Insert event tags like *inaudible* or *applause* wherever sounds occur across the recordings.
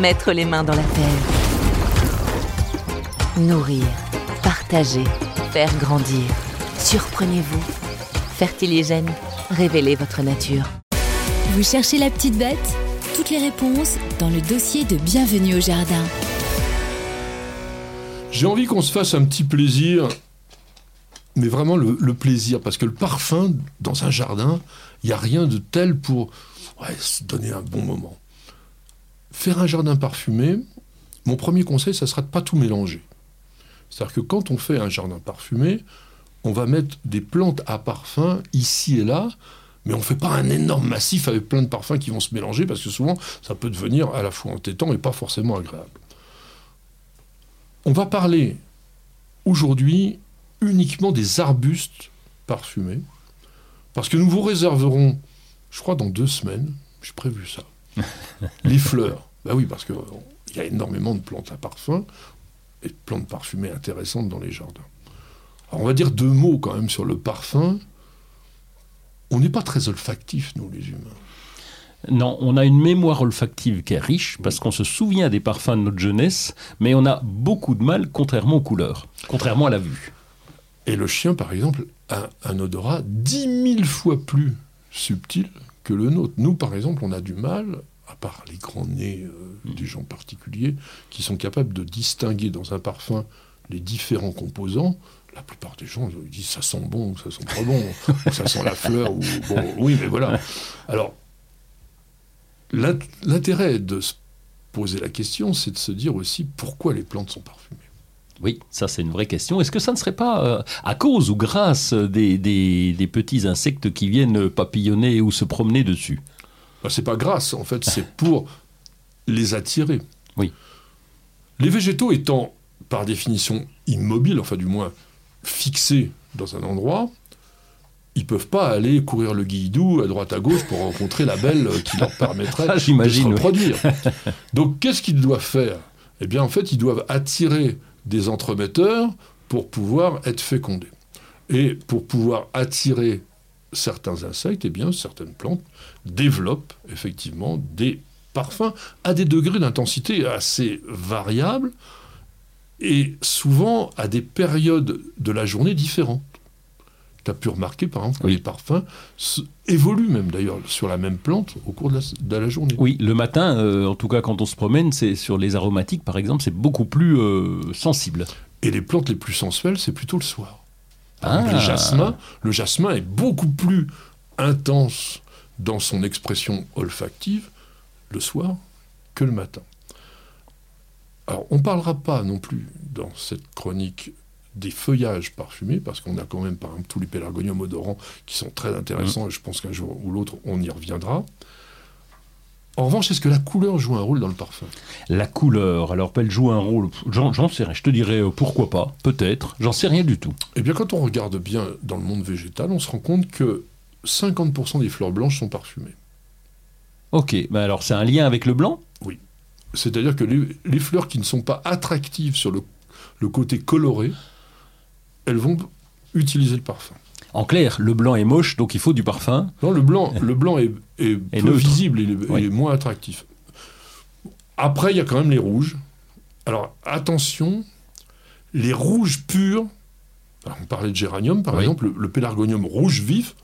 Mettre les mains dans la terre. Nourrir, partager, faire grandir. Surprenez-vous. Fertiligène, révélez votre nature. Vous cherchez la petite bête? Toutes les réponses dans le dossier de Bienvenue au Jardin. J'ai envie qu'on se fasse un petit plaisir, mais vraiment le, le plaisir, parce que le parfum dans un jardin, il n'y a rien de tel pour ouais, se donner un bon moment. Faire un jardin parfumé, mon premier conseil, ça sera de pas tout mélanger. C'est-à-dire que quand on fait un jardin parfumé, on va mettre des plantes à parfum ici et là, mais on ne fait pas un énorme massif avec plein de parfums qui vont se mélanger, parce que souvent, ça peut devenir à la fois entêtant et pas forcément agréable. On va parler aujourd'hui uniquement des arbustes parfumés, parce que nous vous réserverons, je crois dans deux semaines, j'ai prévu ça, *laughs* les fleurs. Ben oui, parce qu'il y a énormément de plantes à parfum et de plantes parfumées intéressantes dans les jardins. Alors on va dire deux mots quand même sur le parfum. On n'est pas très olfactifs, nous les humains. Non, on a une mémoire olfactive qui est riche parce qu'on se souvient des parfums de notre jeunesse, mais on a beaucoup de mal, contrairement aux couleurs, contrairement à la vue. Et le chien, par exemple, a un odorat dix mille fois plus subtil que le nôtre. Nous, par exemple, on a du mal, à part les grands nez euh, des gens particuliers, qui sont capables de distinguer dans un parfum les différents composants. La plupart des gens ils disent ça sent bon ou ça sent pas bon, ou ça sent la fleur, ou *laughs* bon, oui, mais voilà. Alors, l'int- l'intérêt de se poser la question, c'est de se dire aussi pourquoi les plantes sont parfumées. Oui, ça c'est une vraie question. Est-ce que ça ne serait pas euh, à cause ou grâce des, des- des petits insectes qui viennent papillonner ou se promener dessus Ben, c'est pas grâce, en fait, c'est pour les attirer. Oui. Les végétaux étant, par définition, immobiles, enfin du moins fixés dans un endroit, ils peuvent pas aller courir le guilledou à droite à gauche pour rencontrer la belle qui leur permettrait *laughs* Ah, de se reproduire. *laughs* Donc qu'est-ce qu'ils doivent faire? Eh bien en fait, ils doivent attirer des entremetteurs pour pouvoir être fécondés. Et pour pouvoir attirer certains insectes, eh bien certaines plantes développent effectivement des parfums à des degrés d'intensité assez variables et souvent à des périodes de la journée différentes. Tu as pu remarquer par exemple que Oui. les parfums évoluent même d'ailleurs sur la même plante au cours de la, de la journée. Oui, le matin, euh, en tout cas quand on se promène, c'est sur les aromatiques par exemple, c'est beaucoup plus euh, sensible. Et les plantes les plus sensuelles, c'est plutôt le soir. Par Ah. exemple, les jasmins, le jasmin est beaucoup plus intense dans son expression olfactive le soir que le matin. Alors, on ne parlera pas non plus dans cette chronique des feuillages parfumés, parce qu'on a quand même, par exemple, tous les pélargoniums odorants qui sont très intéressants, et je pense qu'un jour ou l'autre, on y reviendra. En revanche, est-ce que la couleur joue un rôle dans le parfum? La couleur, alors elle joue un rôle, j'en sais rien, je te dirais euh, pourquoi pas, peut-être, j'en sais rien du tout. Eh bien, quand on regarde bien dans le monde végétal, on se rend compte que 50% des fleurs blanches sont parfumées. Ok, alors c'est un lien avec le blanc? C'est-à-dire que les, les fleurs qui ne sont pas attractives sur le, le côté coloré, elles vont utiliser le parfum. En clair, le blanc est moche, donc il faut du parfum. Non, le blanc, le blanc est, est *laughs* Et peu neutre. visible et Oui. moins attractif. Après, il y a quand même les rouges. Alors, attention, les rouges purs, alors, on parlait de géranium, par Oui. exemple, le, le pélargonium rouge vif,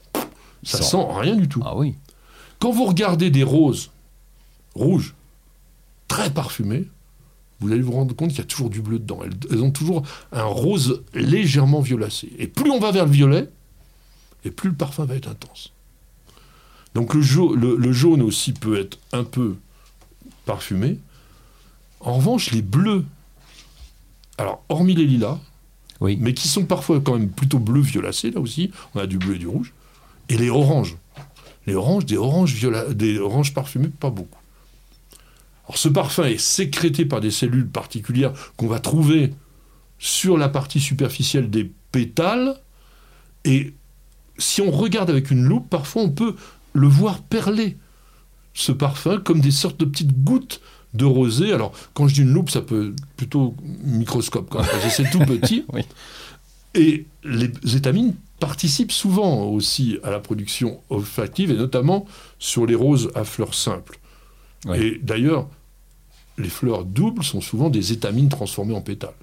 ça Sent. sent rien du tout. Ah oui. Quand vous regardez des roses rouges, très parfumées, vous allez vous rendre compte qu'il y a toujours du bleu dedans. Elles, elles ont toujours un rose légèrement violacé. Et plus on va vers le violet, et plus le parfum va être intense. Donc le, jau- le- le jaune aussi peut être un peu parfumé. En revanche, les bleus, alors hormis les lilas, Oui. mais qui sont parfois quand même plutôt bleu violacés, là aussi, on a du bleu et du rouge, et les oranges. Les oranges, des oranges, viola- des oranges parfumées, pas beaucoup. Alors, ce parfum est sécrété par des cellules particulières qu'on va trouver sur la partie superficielle des pétales. Et si on regarde avec une loupe, parfois on peut le voir perler, ce parfum, comme des sortes de petites gouttes de rosée. Alors, quand je dis une loupe, ça peut plutôt microscope, quand c'est tout petit. *laughs* Oui. Et les étamines participent souvent aussi à la production olfactive, et notamment sur les roses à fleurs simples. Oui. Et d'ailleurs, les fleurs doubles sont souvent des étamines transformées en pétales.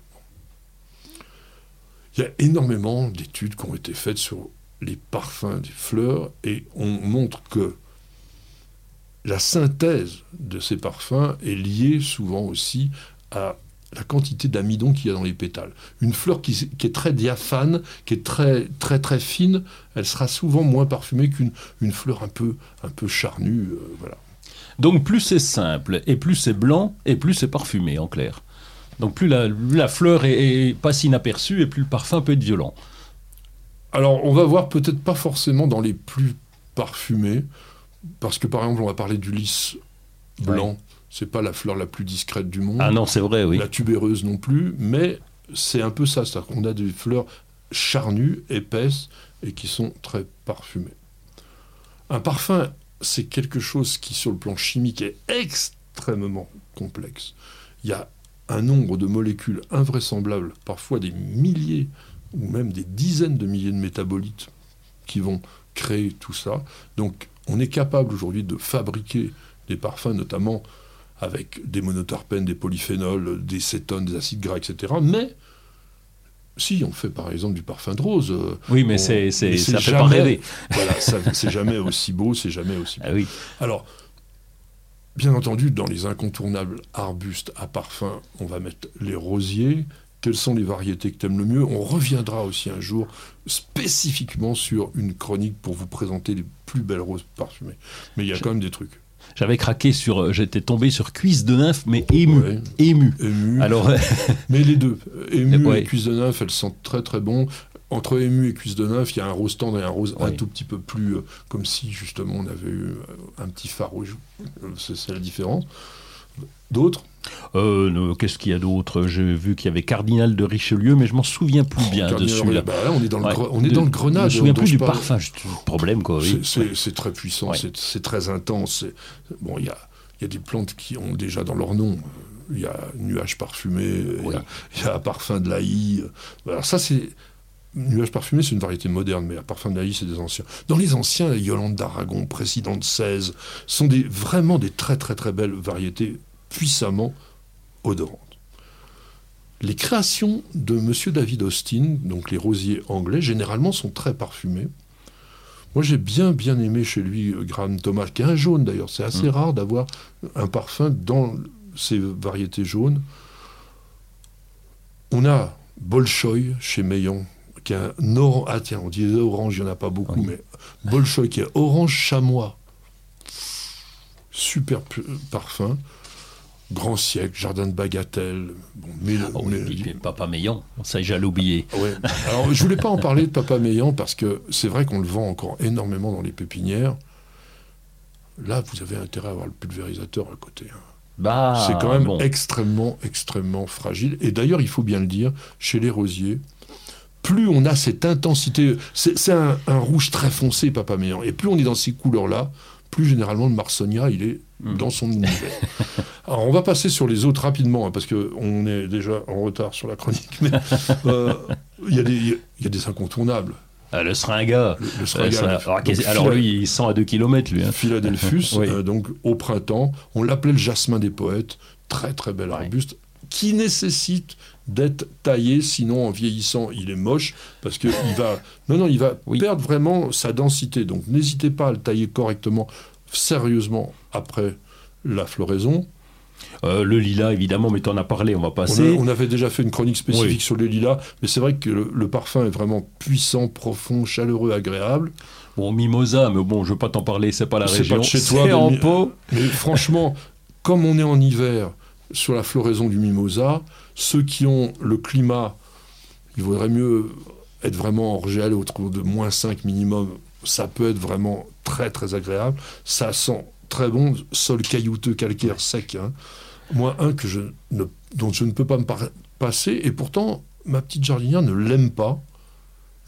Il y a énormément d'études qui ont été faites sur les parfums des fleurs et on montre que la synthèse de ces parfums est liée souvent aussi à la quantité d'amidon qu'il y a dans les pétales. Une fleur qui, est très diaphane, qui est très très très fine, elle sera souvent moins parfumée qu'une une fleur un peu un peu charnue. euh, voilà. Donc plus c'est simple, et plus c'est blanc, et plus c'est parfumé, en clair. Donc plus la, la fleur est, est passe inaperçue, et plus le parfum peut être violent. Alors, on va voir peut-être pas forcément dans les plus parfumés, parce que par exemple, on va parler du lys blanc. C'est pas la fleur la plus discrète du monde. Ah non, c'est vrai, oui. La tubéreuse non plus, mais c'est un peu ça. C'est-à-dire qu'on a des fleurs charnues, épaisses, et qui sont très parfumées. Un parfum, c'est quelque chose qui, sur le plan chimique, est extrêmement complexe. Il y a un nombre de molécules invraisemblables, parfois des milliers ou même des dizaines de milliers de métabolites qui vont créer tout ça. Donc on est capable aujourd'hui de fabriquer des parfums, notamment avec des monoterpènes, des polyphénols, des cétones, des acides gras, etc. Mais si on fait par exemple du parfum de rose, euh, Oui, mais c'est, ça c'est fait pas rêver. *laughs* voilà, c'est jamais aussi beau, c'est jamais aussi Ah oui. alors, bien entendu, dans les incontournables arbustes à parfum, on va mettre les rosiers. Quelles sont les variétés que tu aimes le mieux? On reviendra aussi un jour spécifiquement sur une chronique pour vous présenter les plus belles roses parfumées. Mais il y a quand même des trucs. J'avais craqué sur. euh, J'étais tombé sur cuisse de nymphe, mais ému. Ouais. Ému. Ému. Alors, *laughs* Mais les deux, ému Ouais. et cuisse de nymphe, elles sentent très très bon. Entre ému et cuisse de nymphe, il y a un rose tendre et un rose un tout petit peu plus, euh, comme si justement on avait eu euh, un petit phare. Euh, C'est c'est la différence. D'autres euh, qu'est-ce qu'il y a d'autre? J'ai vu qu'il y avait Cardinal de Richelieu, mais je m'en souviens plus bien de celui-là. bah là, on est dans le, Ouais. on est De- dans le grenade. Je me souviens plus je du parle. parfum, le problème, quoi. Oui. C'est- très puissant, Ouais. c'est- très intense. Bon, il y a, y a des plantes qui ont déjà dans leur nom. Il y a nuage parfumé, il y Oui. y, a parfum de l'aïe. Alors ça, c'est... Nuage parfumé, c'est une variété moderne, mais à parfum de l'aïe, c'est des anciens. Dans les anciens, Yolande d'Aragon, Président de 16, sont des, vraiment des très très très belles variétés puissamment odorantes. Les créations de Monsieur David Austin, donc les rosiers anglais, généralement sont très parfumés. Moi, j'ai bien, bien aimé chez lui euh, Graham Thomas, qui est un jaune d'ailleurs. C'est assez Mm. rare d'avoir un parfum dans ces variétés jaunes. On a Bolshoi chez Meillan, qui est un orange. Ah tiens, on dit orange, il n'y en a pas beaucoup, Oui. mais Bolshoi qui est orange chamois. Super parfum. Grand siècle, jardin de bagatelle. Bon, mais, Oh mais- Papa Meillan, ça j'allais oublier. Ouais. Alors, je voulais pas en parler de Papa Meillan parce que c'est vrai qu'on le vend encore énormément dans les pépinières. Là, vous avez intérêt à avoir le pulvérisateur à côté. hein. Bah, c'est quand même bon. extrêmement, extrêmement fragile. Et d'ailleurs, il faut bien le dire, chez les rosiers, plus on a cette intensité, c'est un, un rouge très foncé, Papa Meillan, et plus on est dans ces couleurs-là, plus généralement le Marsonia, il est Mm. dans son univers. *laughs* Alors, on va passer sur les autres rapidement, hein, parce qu'on est déjà en retard sur la chronique, mais *laughs* euh, il y, a des- il y a des incontournables. Ah, le seringa. Le, le Euh, alors, donc lui, il sent à 2 km, lui. hein. Philadelphus, *laughs* Oui. euh, donc au printemps. On l'appelait le jasmin des poètes. Très très bel Ouais. arbuste qui nécessite d'être taillé, sinon en vieillissant il est moche parce que il va, *laughs* non non, il va Oui. perdre vraiment sa densité. Donc n'hésitez pas à le tailler correctement, sérieusement après la floraison. Euh, le lilas, évidemment, mais t'en as parlé, on va On, a- passer. on avait déjà fait une chronique spécifique Oui. sur les lilas, mais c'est vrai que le, le parfum est vraiment puissant, profond, chaleureux, agréable. Bon, mimosa, mais bon, je veux pas t'en parler, c'est pas la C'est région. pas de chez toi, C'est mais en pot. Mais franchement, comme on est en hiver sur la floraison du mimosa, ceux qui ont le climat, il vaudrait mieux être vraiment en gel autour de moins 5 minimum. Ça peut être vraiment très très agréable. Ça sent très bon, sol caillouteux, calcaire, sec. hein. Moi, un que je ne, dont je ne peux pas me passer, et pourtant, ma petite jardinière ne l'aime pas,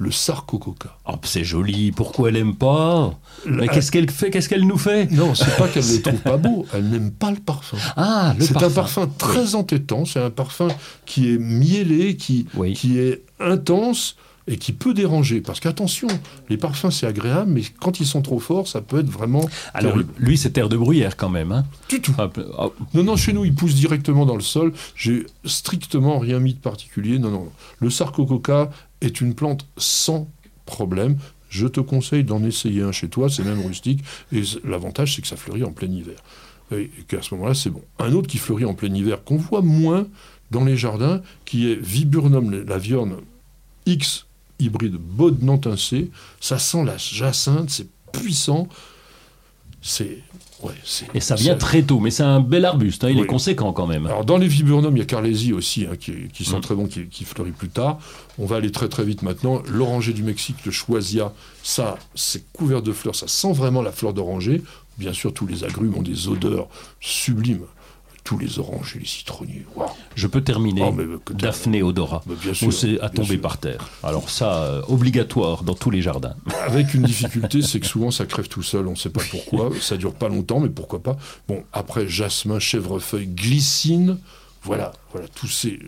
le sarcococa. Oh, c'est joli, pourquoi elle aime pas Mais qu'est-ce qu'elle fait Qu'est-ce qu'elle nous fait Non, c'est pas qu'elle ne le trouve pas beau, elle n'aime pas le parfum. Ah, le C'est un parfum très entêtant, c'est un parfum qui est miellé, qui, Oui. qui est intense et qui peut déranger. Parce qu'attention, les parfums c'est agréable, mais quand ils sont trop forts, ça peut être vraiment Alors, terrible. lui, c'est terre de bruyère quand même. Hein du tout. Peu- oh, Non, non, chez nous, il pousse directement dans le sol. J'ai strictement rien mis de particulier. Non, non. Le sarcococa est une plante sans problème. Je te conseille d'en essayer un chez toi, c'est même rustique. Et l'avantage, c'est que ça fleurit en plein hiver. Et qu'à ce moment-là, c'est bon. Un autre qui fleurit en plein hiver, qu'on voit moins dans les jardins, qui est Viburnum la viorne X hybride bodnantincé. Ça sent la jacinthe, c'est puissant. C'est. Ouais, c'est. Et ça vient très tôt, mais c'est un bel arbuste, hein, il Oui. est conséquent quand même. alors dans les viburnums, il y a Carlésie aussi, hein, qui, qui sont Mm. très bons, qui, qui fleurit plus tard. On va aller très très vite maintenant. L'oranger du Mexique, le choisia, ça, c'est couvert de fleurs, ça sent vraiment la fleur d'oranger. Bien sûr, tous les agrumes ont des odeurs sublimes. Tous les orangers, les citronniers. Je peux terminer. Oh, mais, Daphné odora. Où c'est à tomber par terre. Alors ça, euh, obligatoire dans tous les jardins. Avec une difficulté, c'est que souvent ça crève tout seul, on ne sait pas pourquoi. Ça dure pas longtemps, mais pourquoi pas. Bon, après jasmin, chèvrefeuille, glycine, voilà, voilà, tous ces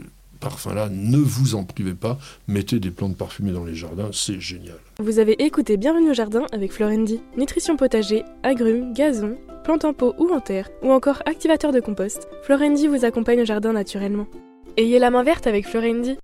parfums-là, ne vous en privez pas. Mettez des plantes parfumées dans les jardins, c'est génial. Vous avez écouté Bienvenue au jardin avec Florendi. Nutrition potager, agrumes, gazon, plantes en pot ou en terre, ou encore activateur de compost, Florendi vous accompagne au jardin naturellement. Ayez la main verte avec Florendi.